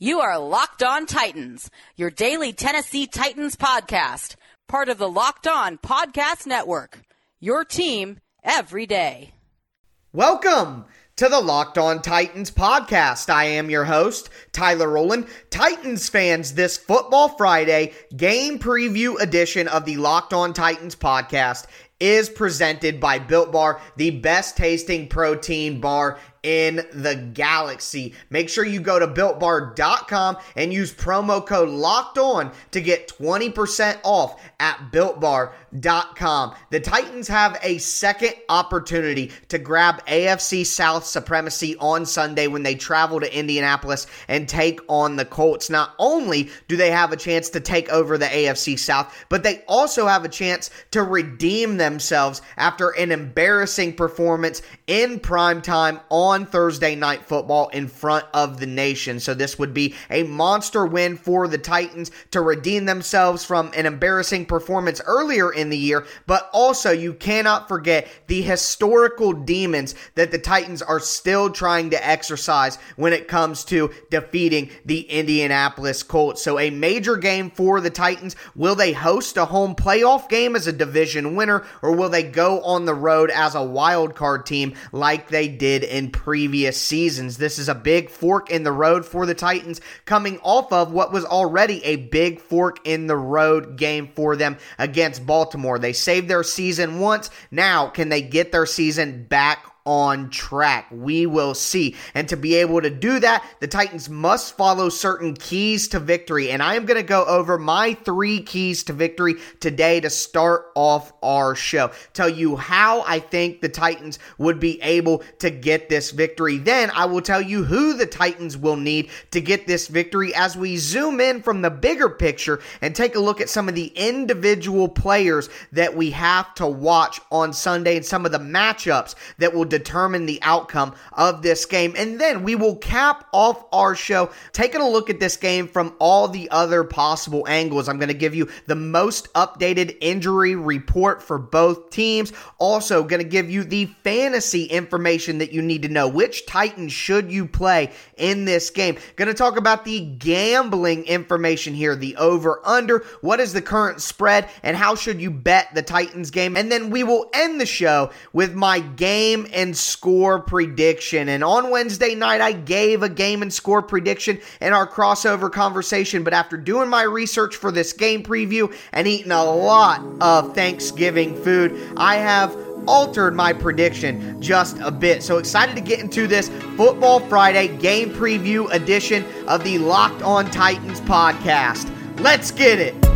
You are Locked On Titans, your daily Tennessee Titans podcast, part of the Locked On Podcast Network. Your team every day. Welcome to the Locked On Titans podcast. I am your host, Tyler Rowland. Titans fans, this Football Friday game preview edition of the Locked On Titans podcast is presented by Built Bar, the best tasting protein bar in the galaxy. Make sure you go to builtbar.com and use promo code locked on to get 20% off at builtbar.com. The Titans have a second opportunity to grab AFC South supremacy on Sunday when they travel to Indianapolis and take on the Colts. Not only do they have a chance to take over the AFC South, but they also have a chance to redeem themselves after an embarrassing performance in prime time on on Thursday night football in front of the nation. So this would be a monster win for the Titans to redeem themselves from an embarrassing performance earlier in the year, but also you cannot forget the historical demons that the Titans are still trying to exercise when it comes to defeating the Indianapolis Colts. So a major game for the Titans. Will they host a home playoff game as a division winner or will they go on the road as a wild card team like they did in previous seasons. This is a big fork in the road for the Titans coming off of what was already a big fork in the road game for them against Baltimore. They saved their season once. Now, can they get their season back on track. We will see. And to be able to do that, the Titans must follow certain keys to victory. And I am going to go over my three keys to victory today to start off our show. Tell you how I think the Titans would be able to get this victory. Then I will tell you who the Titans will need to get this victory as we zoom in from the bigger picture and take a look at some of the individual players that we have to watch on Sunday and some of the matchups that will determine the outcome of this game. And then we will cap off our show taking a look at this game from all the other possible angles. I'm going to give you the most updated injury report for both teams. Also, going to give you the fantasy information that you need to know. Which Titans should you play in this game? Going to talk about the gambling information here, the over under, what is the current spread, and how should you bet the Titans game. And then we will end the show with my game and and score prediction. And on Wednesday night, I gave a game and score prediction in our crossover conversation. But after doing my research for this game preview and eating a lot of Thanksgiving food, I have altered my prediction just a bit. So excited to get into this Football Friday game preview edition of the Locked On Titans podcast. Let's get it.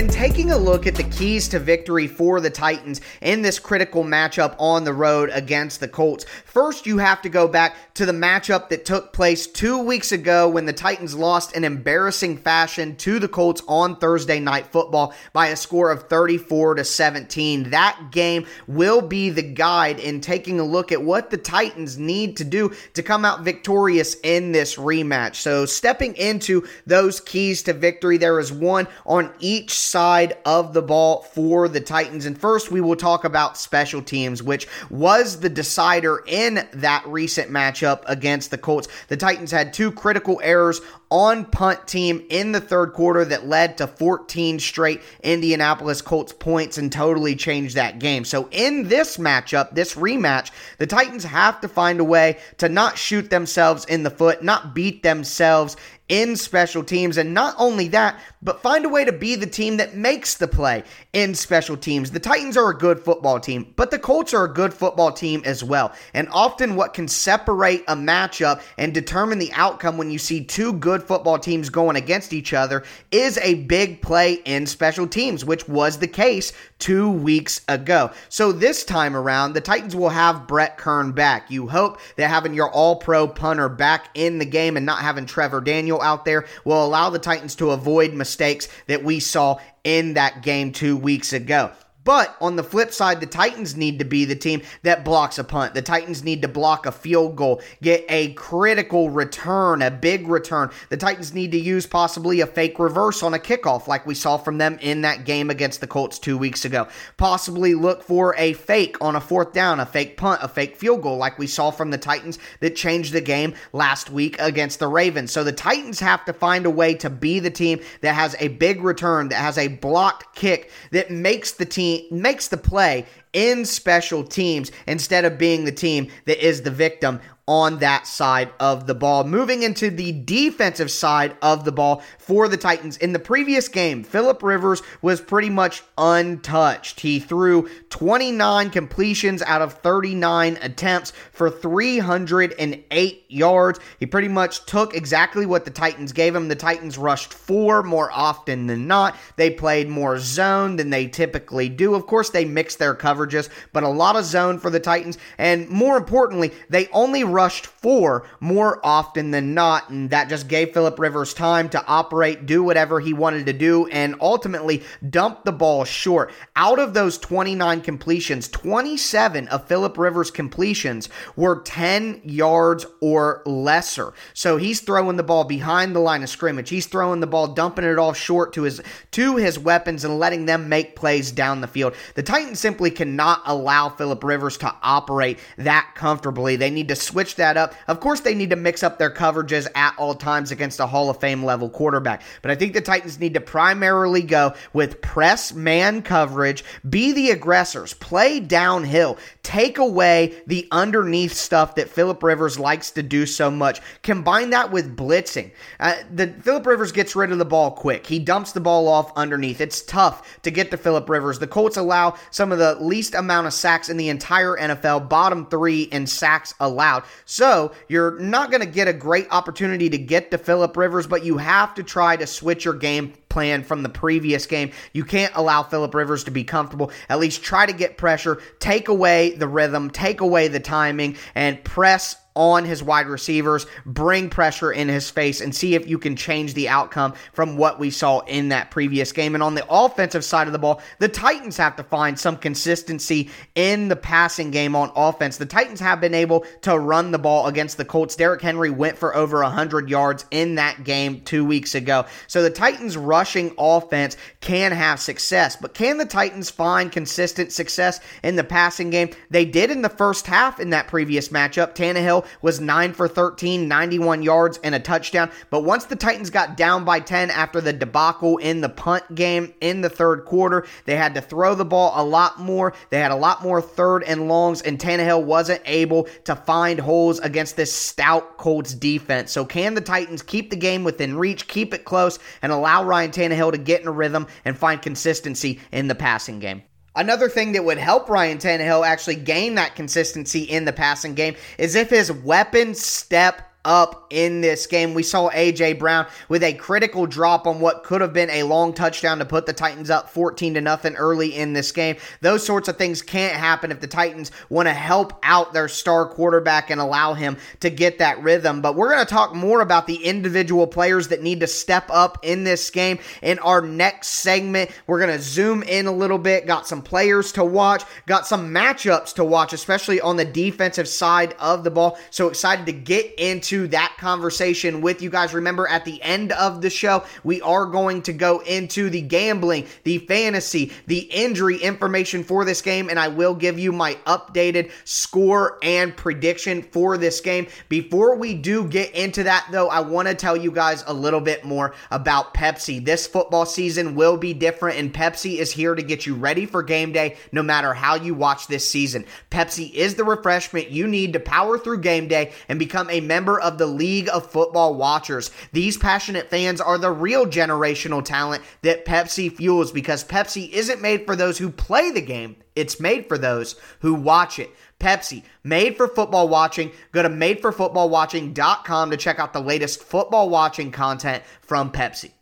When taking a look at the keys to victory for the Titans in this critical matchup on the road against the Colts, first you have to go back to the matchup that took place two weeks ago when the Titans lost in embarrassing fashion to the Colts on Thursday night football by a score of 34 to 17. That game will be the guide in taking a look at what the Titans need to do to come out victorious in this rematch. So stepping into those keys to victory, there is one on each side of the ball for the Titans. And first, we will talk about special teams, which was the decider in that recent matchup against the Colts. The Titans had two critical errors on punt team in the third quarter that led to 14 straight Indianapolis Colts points and totally changed that game. So in this matchup, this rematch, the Titans have to find a way to not shoot themselves in the foot, not beat themselves in special teams. And not only that, but find a way to be the team that makes the play in special teams. The Titans are a good football team, but the Colts are a good football team as well. And often, what can separate a matchup and determine the outcome when you see two good football teams going against each other is a big play in special teams, which was the case two weeks ago. So this time around, the Titans will have Brett Kern back. You hope that having your all pro punter back in the game and not having Trevor Daniel out there will allow the Titans to avoid mistakes that we saw in that game two weeks ago. But on the flip side, the Titans need to be the team that blocks a punt. The Titans need to block a field goal, get a critical return, a big return. The Titans need to use possibly a fake reverse on a kickoff, like we saw from them in that game against the Colts two weeks ago. Possibly look for a fake on a fourth down, a fake punt, a fake field goal, like we saw from the Titans that changed the game last week against the Ravens. So the Titans have to find a way to be the team that has a big return, that has a blocked kick, that makes the team makes the play in special teams instead of being the team that is the victim on that side of the ball. Moving into the defensive side of the ball for the Titans. In the previous game, Philip Rivers was pretty much untouched. He threw 29 completions out of 39 attempts for 308 yards. He pretty much took exactly what the Titans gave him. The Titans rushed four more often than not. They played more zone than they typically do. Of course, they mixed their coverages, but a lot of zone for the Titans. And more importantly, they only rushed four more often than not, and that just gave Philip Rivers time to operate, do whatever he wanted to do, and ultimately dump the ball short. Out of those 29 completions, 27 of Philip Rivers' completions were 10 yards or lesser. So he's throwing the ball behind the line of scrimmage. He's throwing the ball, dumping it off short to his to his weapons and letting them make plays down the field. The Titans simply cannot allow Philip Rivers to operate that comfortably. They need to switch switch that up. Of course, they need to mix up their coverages at all times against a Hall of Fame level quarterback. But I think the Titans need to primarily go with press man coverage, be the aggressors, play downhill, take away the underneath stuff that Philip Rivers likes to do so much. Combine that with blitzing. Uh, the Philip Rivers gets rid of the ball quick. He dumps the ball off underneath. It's tough to get to Philip Rivers. The Colts allow some of the least amount of sacks in the entire NFL, bottom three in sacks allowed. So you're not going to get a great opportunity to get to Philip Rivers, but you have to try to switch your game plan from the previous game. You can't allow Philip Rivers to be comfortable. At least try to get pressure, take away the rhythm, take away the timing, and press on his wide receivers, bring pressure in his face, and see if you can change the outcome from what we saw in that previous game. And on the offensive side of the ball, the Titans have to find some consistency in the passing game on offense. The Titans have been able to run the ball against the Colts. Derrick Henry went for over 100 yards in that game two weeks ago. So the Titans' rushing offense can have success, but can the Titans find consistent success in the passing game? They did in the first half in that previous matchup. Tannehill was 9 for 13, 91 yards and a touchdown. But once the Titans got down by 10 after the debacle in the punt game in the third quarter, they had to throw the ball a lot more. They had a lot more third and longs, and Tannehill wasn't able to find holes against this stout Colts defense. So, can the Titans keep the game within reach, keep it close, and allow Ryan Tannehill to get in a rhythm and find consistency in the passing game? Another thing that would help Ryan Tannehill actually gain that consistency in the passing game is if his weapons step up in this game. We saw A.J. Brown with a critical drop on what could have been a long touchdown to put the Titans up 14 to nothing early in this game. Those sorts of things can't happen if the Titans want to help out their star quarterback and allow him to get that rhythm. But we're going to talk more about the individual players that need to step up in this game in our next segment. We're going to zoom in a little bit, got some players to watch, got some matchups to watch, especially on the defensive side of the ball. So excited to get into into that conversation with you guys. Remember, at the end of the show, we are going to go into the gambling, the fantasy, the injury information for this game, and I will give you my updated score and prediction for this game. Before we do get into that, though, I want to tell you guys a little bit more about Pepsi. This football season will be different, and Pepsi is here to get you ready for game day no matter how you watch this season. Pepsi is the refreshment you need to power through game day and become a member of the League of Football Watchers. These passionate fans are the real generational talent that Pepsi fuels because Pepsi isn't made for those who play the game, it's made for those who watch it. Pepsi, made for football watching. Go to madeforfootballwatching.com to check out the latest football watching content from Pepsi.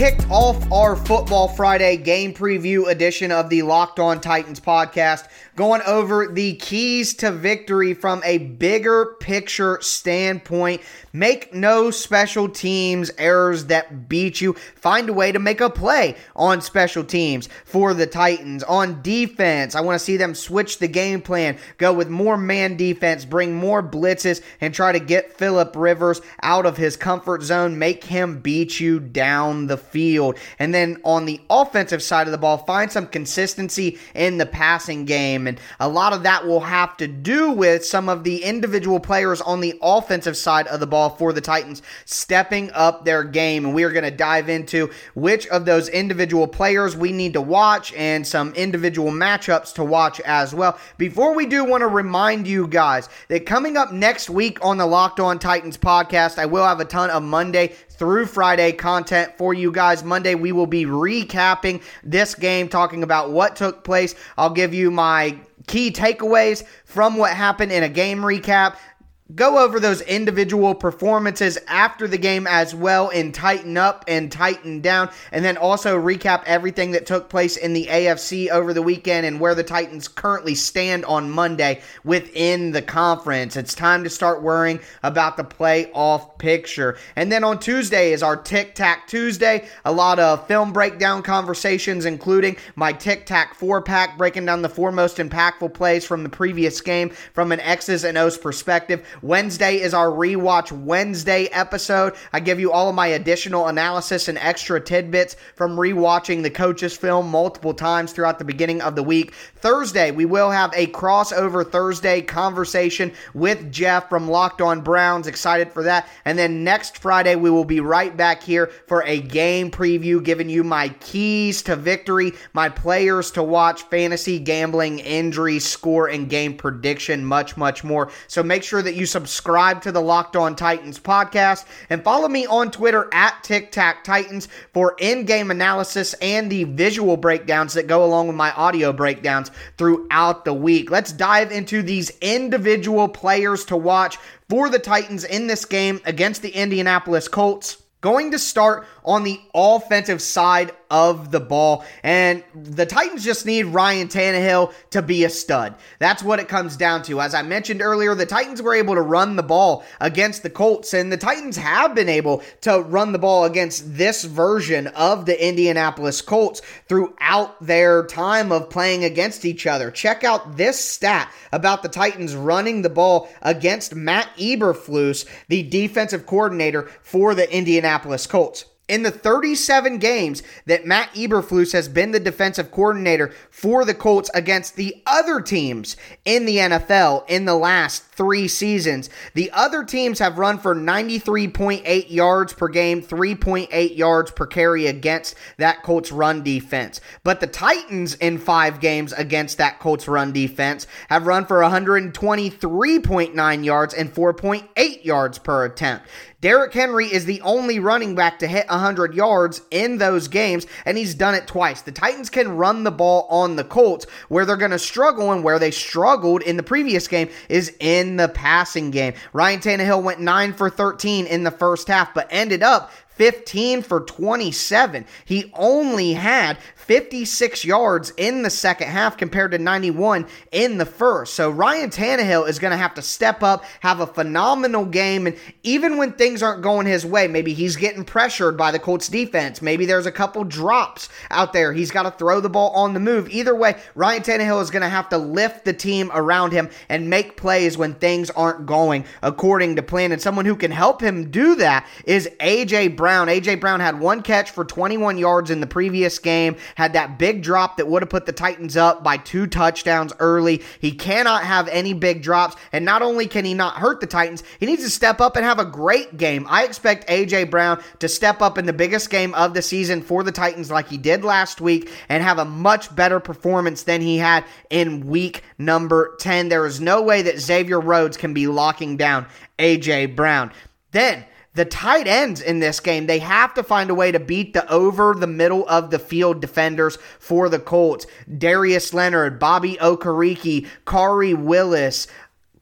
Kicked off our Football Friday game preview edition of the Locked On Titans podcast, going over the keys to victory from a bigger picture standpoint. Make no special teams errors that beat you. Find a way to make a play on special teams for the Titans. On defense, I want to see them switch the game plan, go with more man defense, bring more blitzes, and try to get Philip Rivers out of his comfort zone, make him beat you down the field. And then on the offensive side of the ball, find some consistency in the passing game. And a lot of that will have to do with some of the individual players on the offensive side of the ball for the Titans stepping up their game. And we are going to dive into which of those individual players we need to watch and some individual matchups to watch as well. Before we do, want to remind you guys that coming up next week on the Locked On Titans podcast, I will have a ton of Monday through Friday content for you guys. Monday, we will be recapping this game, talking about what took place. I'll give you my key takeaways from what happened in a game recap go over those individual performances after the game as well and Titan up and Titan down and then also recap everything that took place in the AFC over the weekend and where the Titans currently stand on Monday within the conference. It's time to start worrying about the playoff picture. And then on Tuesday is our Tic Tac Tuesday. A lot of film breakdown conversations including my Tic Tac 4 pack breaking down the four most impactful plays from the previous game from an X's and O's perspective. Wednesday is our rewatch Wednesday episode. I give you all of my additional analysis and extra tidbits from rewatching the coaches film multiple times throughout the beginning of the week. Thursday, we will have a crossover Thursday conversation with Jeff from Locked On Browns. Excited for that. And then next Friday, we will be right back here for a game preview, giving you my keys to victory, my players to watch, fantasy, gambling, injury, score, and game prediction, much, much more. So make sure that you subscribe to the Locked On Titans podcast and follow me on Twitter at Tic Tac Titans for in game analysis and the visual breakdowns that go along with my audio breakdowns throughout the week. Let's dive into these individual players to watch for the Titans in this game against the Indianapolis Colts. Going to start on the offensive side of the ball. And the Titans just need Ryan Tannehill to be a stud. That's what it comes down to. As I mentioned earlier, the Titans were able to run the ball against the Colts, and the Titans have been able to run the ball against this version of the Indianapolis Colts throughout their time of playing against each other. Check out this stat about the Titans running the ball against Matt Eberflus, the defensive coordinator for the Indianapolis Colts. In the 37 games that Matt Eberflus has been the defensive coordinator for the Colts against the other teams in the NFL in the last three seasons, the other teams have run for 93.8 yards per game, 3.8 yards per carry against that Colts run defense. But the Titans in five games against that Colts run defense have run for 123.9 yards and 4.8 yards per attempt. Derrick Henry is the only running back to hit 100 yards in those games, and he's done it twice. The Titans can run the ball on the Colts. Where they're going to struggle and where they struggled in the previous game is in the passing game. Ryan Tannehill went 9 for 13 in the first half, but ended up 15 for 27. He only had 56 yards in the second half compared to 91 in the first. So Ryan Tannehill is going to have to step up, have a phenomenal game, and even when things aren't going his way, maybe he's getting pressured by the Colts defense, maybe there's a couple drops out there. He's got to throw the ball on the move. Either way, Ryan Tannehill is going to have to lift the team around him and make plays when things aren't going according to plan. And someone who can help him do that is AJ Brown. AJ Brown had one catch for 21 yards in the previous game had that big drop that would have put the Titans up by two touchdowns early. He cannot have any big drops. And not only can he not hurt the Titans, he needs to step up and have a great game. I expect A.J. Brown to step up in the biggest game of the season for the Titans like he did last week and have a much better performance than he had in week number 10. There is no way that Xavier Rhodes can be locking down A.J. Brown. Then, the tight ends in this game, they have to find a way to beat the over the middle of the field defenders for the Colts. Darius Leonard, Bobby Okereke, Khari Willis,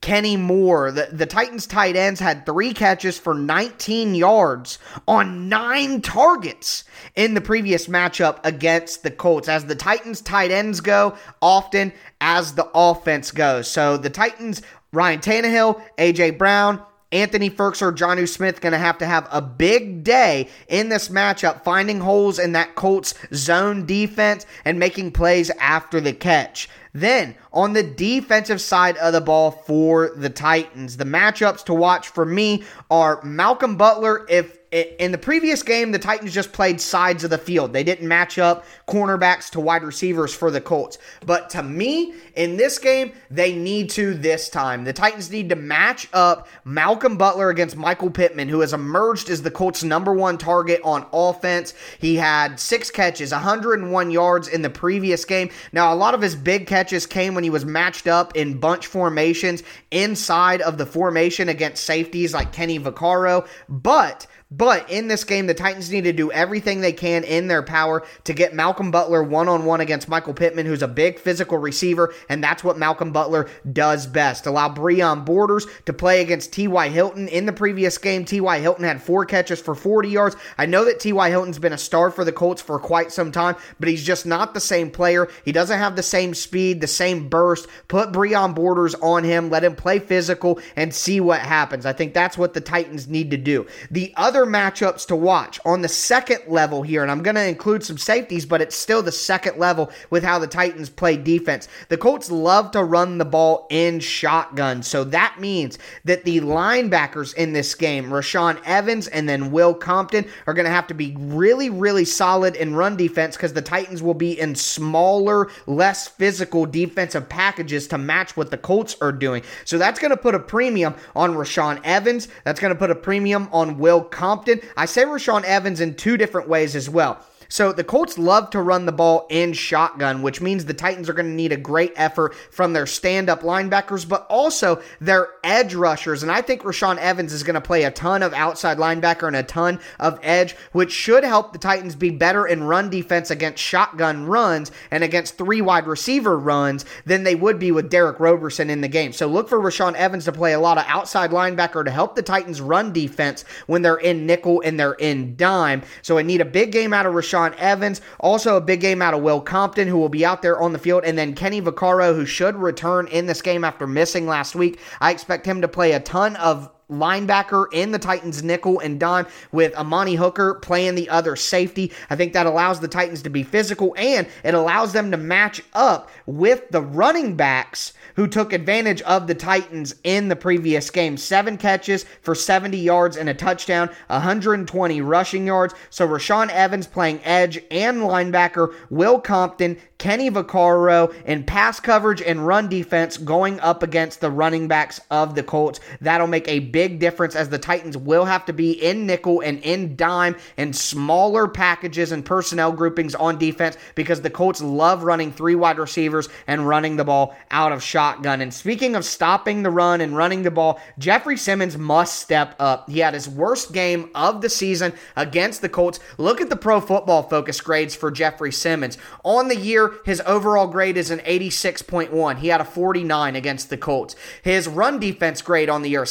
Kenny Moore. The, the Titans tight ends had three catches for 19 yards on nine targets in the previous matchup against the Colts. As the Titans tight ends go, often as the offense goes. So the Titans, Ryan Tannehill, AJ Brown, Anthony Firkser, Jonnu Smith going to have to have a big day in this matchup, finding holes in that Colts zone defense and making plays after the catch. Then, on the defensive side of the ball for the Titans, the matchups to watch for me are Malcolm Butler. If in the previous game, the Titans just played sides of the field. They didn't match up cornerbacks to wide receivers for the Colts. But to me, in this game, they need to this time. The Titans need to match up Malcolm Butler against Michael Pittman, who has emerged as the Colts' number one target on offense. He had six catches, 101 yards in the previous game. Now, a lot of his big catches came when he was matched up in bunch formations inside of the formation against safeties like Kenny Vaccaro. But but in this game, the Titans need to do everything they can in their power to get Malcolm Butler one on one against Michael Pittman, who's a big physical receiver, and that's what Malcolm Butler does best. Allow Breon Borders to play against T.Y. Hilton. In the previous game, T.Y. Hilton had four catches for 40 yards. I know that T.Y. Hilton's been a star for the Colts for quite some time, but he's just not the same player. He doesn't have the same speed, the same burst. Put Breon Borders on him, let him play physical, and see what happens. I think that's what the Titans need to do. The other other matchups to watch on the second level here, and I'm going to include some safeties, but it's still the second level with how the Titans play defense. The Colts love to run the ball in shotgun, so that means that the linebackers in this game, Rashawn Evans and then Will Compton, are going to have to be really, really solid in run defense because the Titans will be in smaller, less physical defensive packages to match what the Colts are doing. So that's going to put a premium on Rashawn Evans. That's going to put a premium on Will Compton. Compton. I say Rashaan Evans in two different ways as well. So the Colts love to run the ball in shotgun, which means the Titans are going to need a great effort from their stand up linebackers, but also their edge rushers. And I think Rashaan Evans is going to play a ton of outside linebacker and a ton of edge, which should help the Titans be better in run defense against shotgun runs and against three wide receiver runs than they would be with Derick Roberson in the game. So look for Rashaan Evans to play a lot of outside linebacker to help the Titans run defense when they're in nickel and they're in dime. So I need a big game out of Rashaan Rashaan Evans. Also, a big game out of Will Compton, who will be out there on the field. And then Kenny Vaccaro, who should return in this game after missing last week. I expect him to play a ton of linebacker in the Titans nickel and dime with Amani Hooker playing the other safety. I think that allows the Titans to be physical and it allows them to match up with the running backs who took advantage of the Titans in the previous game. Seven catches for 70 yards and a touchdown, 120 rushing yards. So Rashaan Evans playing edge and linebacker, Will Compton, Kenny Vaccaro in pass coverage and run defense going up against the running backs of the Colts. That'll make a big difference as the Titans will have to be in nickel and in dime and smaller packages and personnel groupings on defense because the Colts love running three wide receivers and running the ball out of shotgun. And speaking of stopping the run and running the ball, Jeffrey Simmons must step up. He had his worst game of the season against the Colts. Look at the pro football focus grades for Jeffrey Simmons. On the year, his overall grade is an 86.1. He had a 49 against the Colts. His run defense grade on the year,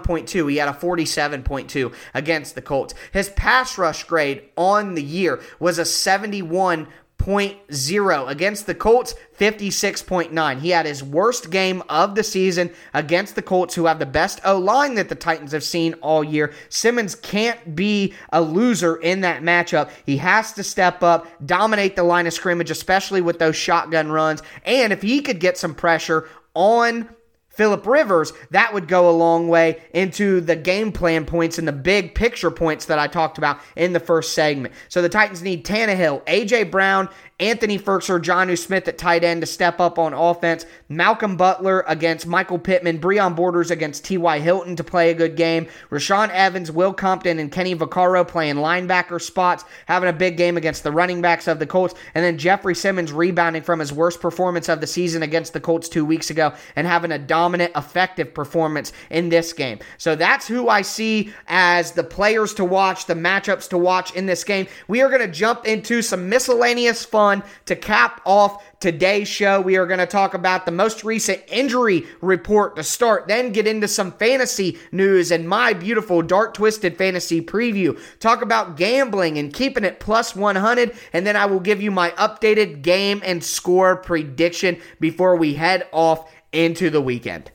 71.2. He had a 47.2 against the Colts. His pass rush grade on the year was a 71. 56.0 against the Colts, 56.9. He had his worst game of the season against the Colts, who have the best O line that the Titans have seen all year. Simmons can't be a loser in that matchup. He has to step up, dominate the line of scrimmage, especially with those shotgun runs. And if he could get some pressure on Philip Rivers, that would go a long way into the game plan points and the big picture points that I talked about in the first segment. So the Titans need Tannehill, A.J. Brown, Anthony Firkser, Jonnu Smith at tight end to step up on offense. Malcolm Butler against Michael Pittman. Breon Borders against T.Y. Hilton to play a good game. Rashaan Evans, Will Compton, and Kenny Vaccaro playing linebacker spots, having a big game against the running backs of the Colts. And then Jeffrey Simmons rebounding from his worst performance of the season against the Colts two weeks ago and having a dominant, effective performance in this game. So that's who I see as the players to watch, the matchups to watch in this game. We are going to jump into some miscellaneous fun fun to cap off today's show. We are going to talk about the most recent injury report to start, then get into some fantasy news and my beautiful Dark Twisted fantasy preview. Talk about gambling and keeping it plus 100, and then I will give you my updated game and score prediction before we head off into the weekend.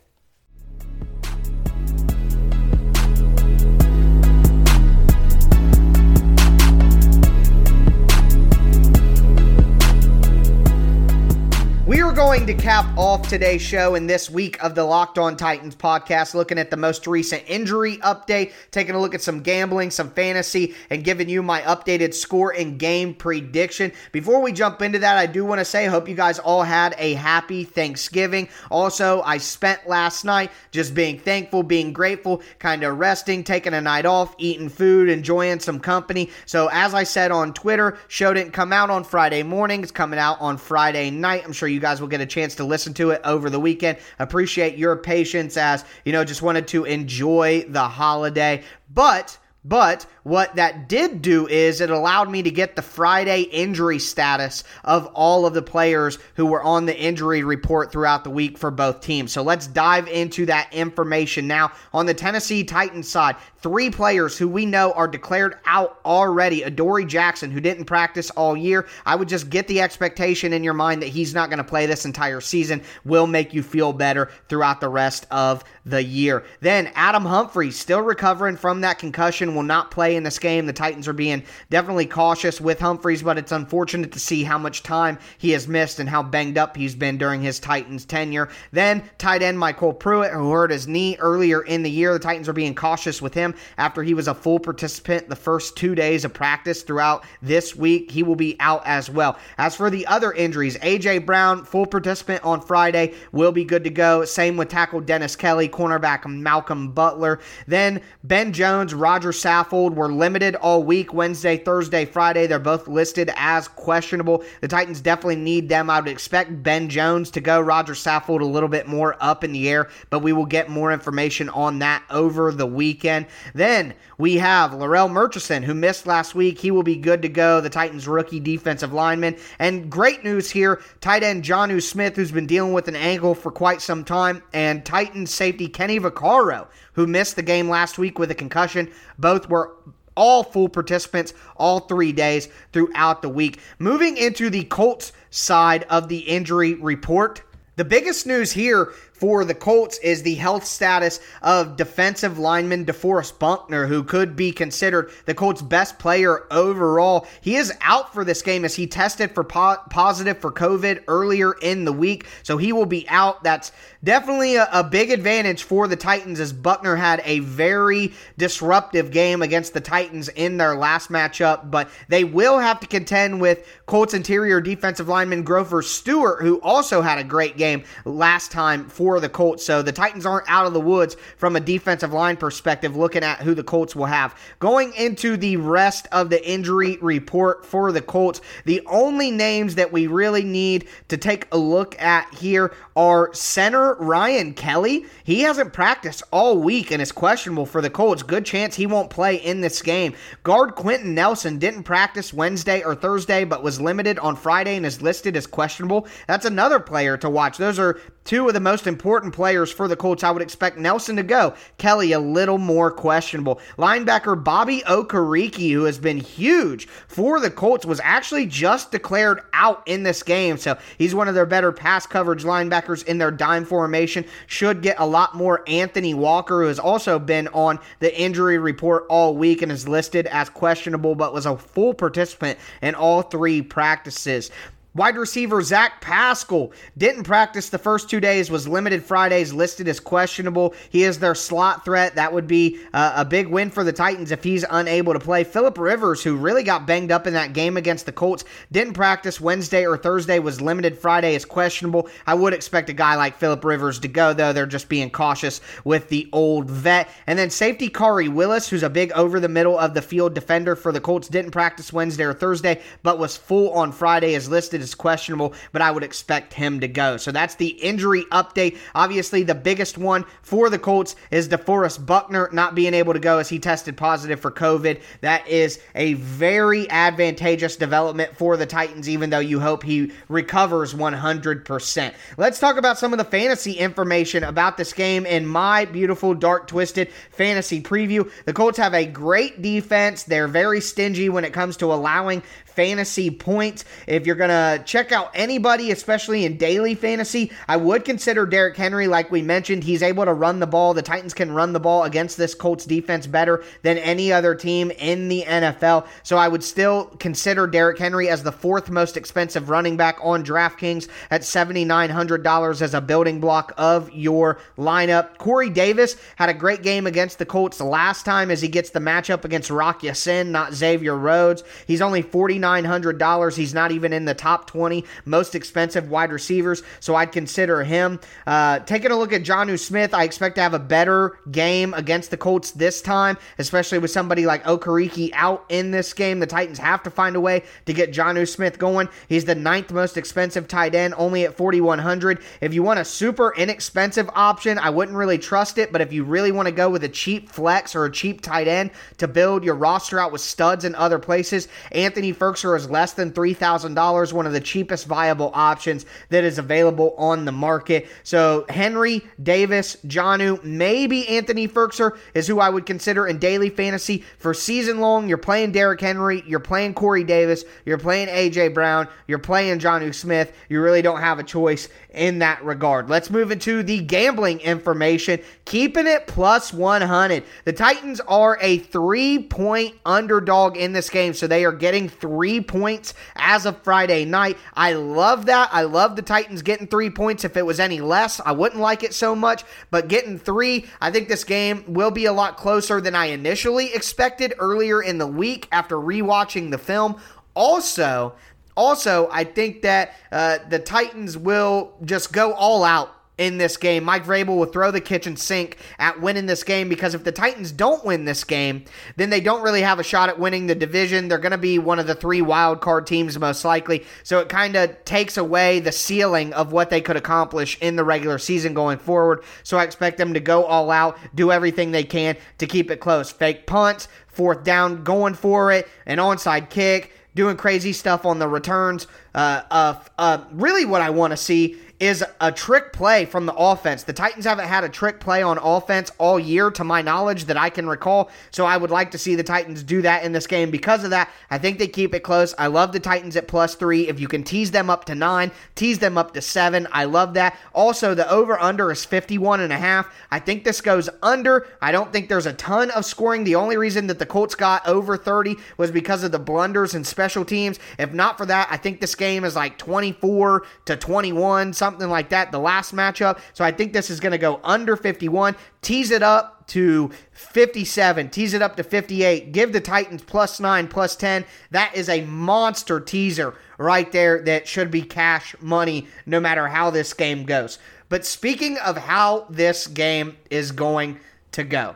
Going to cap off today's show and this week of the Locked On Titans podcast, looking at the most recent injury update, taking a look at some gambling, some fantasy, and giving you my updated score and game prediction. Before we jump into that, I do want to say, hope you guys all had a happy Thanksgiving. Also, I spent last night just being thankful, being grateful, kind of resting, taking a night off, eating food, enjoying some company. So, as I said on Twitter, show didn't come out on Friday morning. It's coming out on Friday night. I'm sure you you guys will get a chance to listen to it over the weekend. Appreciate your patience as, you know, just wanted to enjoy the holiday. But but what that did do is it allowed me to get the Friday injury status of all of the players who were on the injury report throughout the week for both teams. So let's dive into that information now. On the Tennessee Titans side, three players who we know are declared out already. Adoree Jackson, who didn't practice all year. I would just get the expectation in your mind that he's not going to play this entire season, will make you feel better throughout the rest of the year. Then Adam Humphries, still recovering from that concussion, will not play in this game. The Titans are being definitely cautious with Humphries, but it's unfortunate to see how much time he has missed and how banged up he's been during his Titans tenure. Then tight end MyCole Pruitt, who hurt his knee earlier in the year. The Titans are being cautious with him after he was a full participant the first two days of practice throughout this week. He will be out as well. As for the other injuries, AJ Brown, full participant on Friday, will be good to go. Same with tackle Dennis Kelly, cornerback Malcolm Butler. Then Ben Jones, Roger Saffold were limited all week Wednesday, Thursday, Friday. They're both listed as questionable. The Titans definitely need them. I would expect Ben Jones to go, Roger Saffold a little bit more up in the air, but we will get more information on that over the weekend. Then we have Larrell Murchison, who missed last week. He will be good to go, the Titans rookie defensive lineman. And great news here tight end Jonnu Smith, who's been dealing with an ankle for quite some time, and Titans safety Kenny Vaccaro, who missed the game last week with a concussion. Both were all full participants all three days throughout the week. Moving into the Colts side of the injury report. The biggest news here for the Colts is the health status of defensive lineman DeForest Buckner, who could be considered the Colts' best player overall. He is out for this game as he tested for po- positive for COVID earlier in the week, so he will be out. That's definitely a, a big advantage for the Titans as Buckner had a very disruptive game against the Titans in their last matchup, but they will have to contend with Colts interior defensive lineman Grover Stewart, who also had a great game last time for for the Colts. So the Titans aren't out of the woods from a defensive line perspective, looking at who the Colts will have. Going into the rest of the injury report for the Colts, the only names that we really need to take a look at here are center Ryan Kelly. He hasn't practiced all week and is questionable for the Colts. Good chance he won't play in this game. Guard Quenton Nelson didn't practice Wednesday or Thursday, but was limited on Friday and is listed as questionable. That's another player to watch. Those are two of the most important players for the Colts. I would expect Nelson to go. Kelly a little more questionable. Linebacker Bobby Okereke, who has been huge for the Colts, was actually just declared out in this game. So he's one of their better pass coverage linebackers in their dime formation. Should get a lot more. Anthony Walker, who has also been on the injury report all week and is listed as questionable, but was a full participant in all three practices. Wide receiver Zach Pascal didn't practice the first two days, was limited Fridays, listed as questionable. He is their slot threat. That would be uh, a big win for the Titans if he's unable to play. Philip Rivers, who really got banged up in that game against the Colts, didn't practice Wednesday or Thursday, was limited Friday, is questionable. I would expect a guy like Philip Rivers to go, though. They're just being cautious with the old vet. And then safety Khari Willis, who's a big over the middle of the field defender for the Colts, didn't practice Wednesday or Thursday, but was full on Friday, is listed as is questionable, but I would expect him to go. So that's the injury update. Obviously, the biggest one for the Colts is DeForest Buckner not being able to go as he tested positive for COVID. That is a very advantageous development for the Titans, even though you hope he recovers 100%. Let's talk about some of the fantasy information about this game in my beautiful, dark, twisted fantasy preview. The Colts have a great defense. They're very stingy when it comes to allowing fantasy points. If you're going to check out anybody, especially in daily fantasy, I would consider Derrick Henry. Like we mentioned, he's able to run the ball. The Titans can run the ball against this Colts defense better than any other team in the NFL. So I would still consider Derrick Henry as the fourth most expensive running back on DraftKings at $7,900 as a building block of your lineup. Corey Davis had a great game against the Colts last time as he gets the matchup against Rock Ya-Sin, not Xavier Rhodes. He's only 49 $9,900. He's not even in the top 20 most expensive wide receivers, so I'd consider him. Uh, taking a look at Jonnu Smith, I expect to have a better game against the Colts this time, especially with somebody like Okereke out in this game. The Titans have to find a way to get Jonnu Smith going. He's the ninth most expensive tight end, only at 4,100. If you want a super inexpensive option, I wouldn't really trust it, but if you really want to go with a cheap flex or a cheap tight end to build your roster out with studs in other places, Anthony Ferguson Firkser is less than $3,000, one of the cheapest viable options that is available on the market. So Henry, Davis, Jonnu, maybe Anthony Firkser is who I would consider in daily fantasy. For season long, you're playing Derrick Henry, you're playing Corey Davis, you're playing AJ Brown, you're playing Jonnu Smith. You really don't have a choice in that regard. Let's move into the gambling information. Keeping it plus 100. The Titans are a three point underdog in this game, so they are getting three points as of Friday night. I love that. I love the Titans getting three points. If it was any less, I wouldn't like it so much, but getting three, I think this game will be a lot closer than I initially expected earlier in the week after rewatching the film. Also, also, I think that uh, the Titans will just go all out in this game. Mike Vrabel will throw the kitchen sink at winning this game because if the Titans don't win this game, then they don't really have a shot at winning the division. They're going to be one of the three wild card teams most likely. So it kind of takes away the ceiling of what they could accomplish in the regular season going forward. So I expect them to go all out, do everything they can to keep it close. Fake punts, fourth down, going for it, an onside kick doing crazy stuff on the returns. Uh, uh, uh, really, what I want to see is a trick play from the offense. The Titans haven't had a trick play on offense all year, to my knowledge, that I can recall. So I would like to see the Titans do that in this game. Because of that, I think they keep it close. I love the Titans at plus three. If you can tease them up to nine, tease them up to seven, I love that. Also, the over under is 51 and a half. I think this goes under. I don't think there's a ton of scoring. The only reason that the Colts got over 30 was because of the blunders and special teams. If not for that, I think this game is like 24 to 21, something something like that the last matchup. So I think this is going to go under 51. Tease it up to 57, tease it up to 58, give the Titans plus 9, plus 10. That is a monster teaser right there that should be cash money no matter how this game goes. But speaking of how this game is going to go,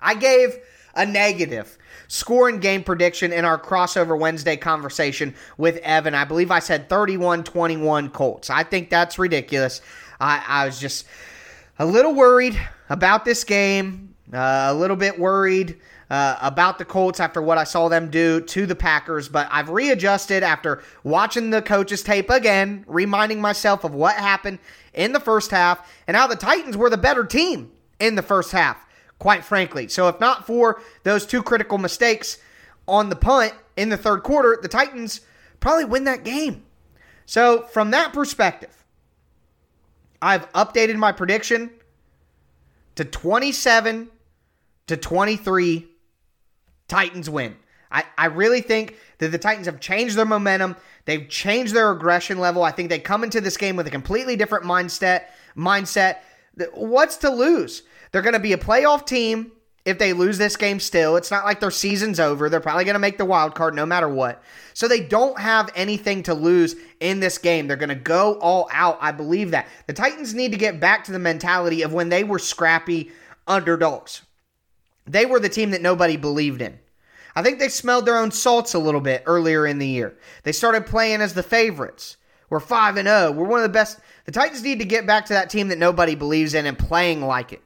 I gave a negative score and game prediction in our crossover Wednesday conversation with Evan. I believe I said 31 21 Colts. I think that's ridiculous. I, I was just a little worried about this game, uh, a little bit worried. Uh, about the Colts after what I saw them do to the Packers, but I've readjusted after watching the coaches tape again, reminding myself of what happened in the first half and how the Titans were the better team in the first half quite frankly. So if not for those two critical mistakes on the punt in the third quarter, the Titans probably win that game. So from that perspective, I've updated my prediction to 27 to 23 Titans win. I, I really think that the Titans have changed their momentum. They've changed their aggression level. I think they come into this game with a completely different mindset. Mindset. What's to lose? They're going to be a playoff team if they lose this game still. It's not like their season's over. They're probably going to make the wild card no matter what. So they don't have anything to lose in this game. They're going to go all out. I believe that. The Titans need to get back to the mentality of when they were scrappy underdogs. They were the team that nobody believed in. I think they smelled their own salts a little bit earlier in the year. They started playing as the favorites. We're 5 and 0. We're one of the best. The Titans need to get back to that team that nobody believes in and playing like it.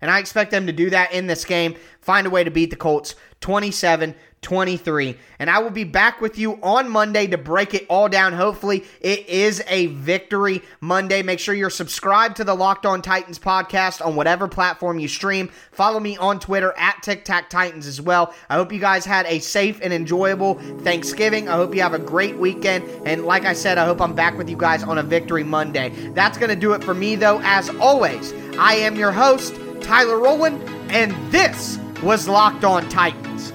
And I expect them to do that in this game, find a way to beat the Colts 27 23. And I will be back with you on Monday to break it all down. Hopefully, it is a victory Monday. Make sure you're subscribed to the Locked On Titans podcast on whatever platform you stream. Follow me on Twitter at Tic Tac Titans as well. I hope you guys had a safe and enjoyable Thanksgiving. I hope you have a great weekend. And like I said, I hope I'm back with you guys on a victory Monday. That's going to do it for me, though. As always, I am your host, Tyler Rowland, and this was Locked On Titans.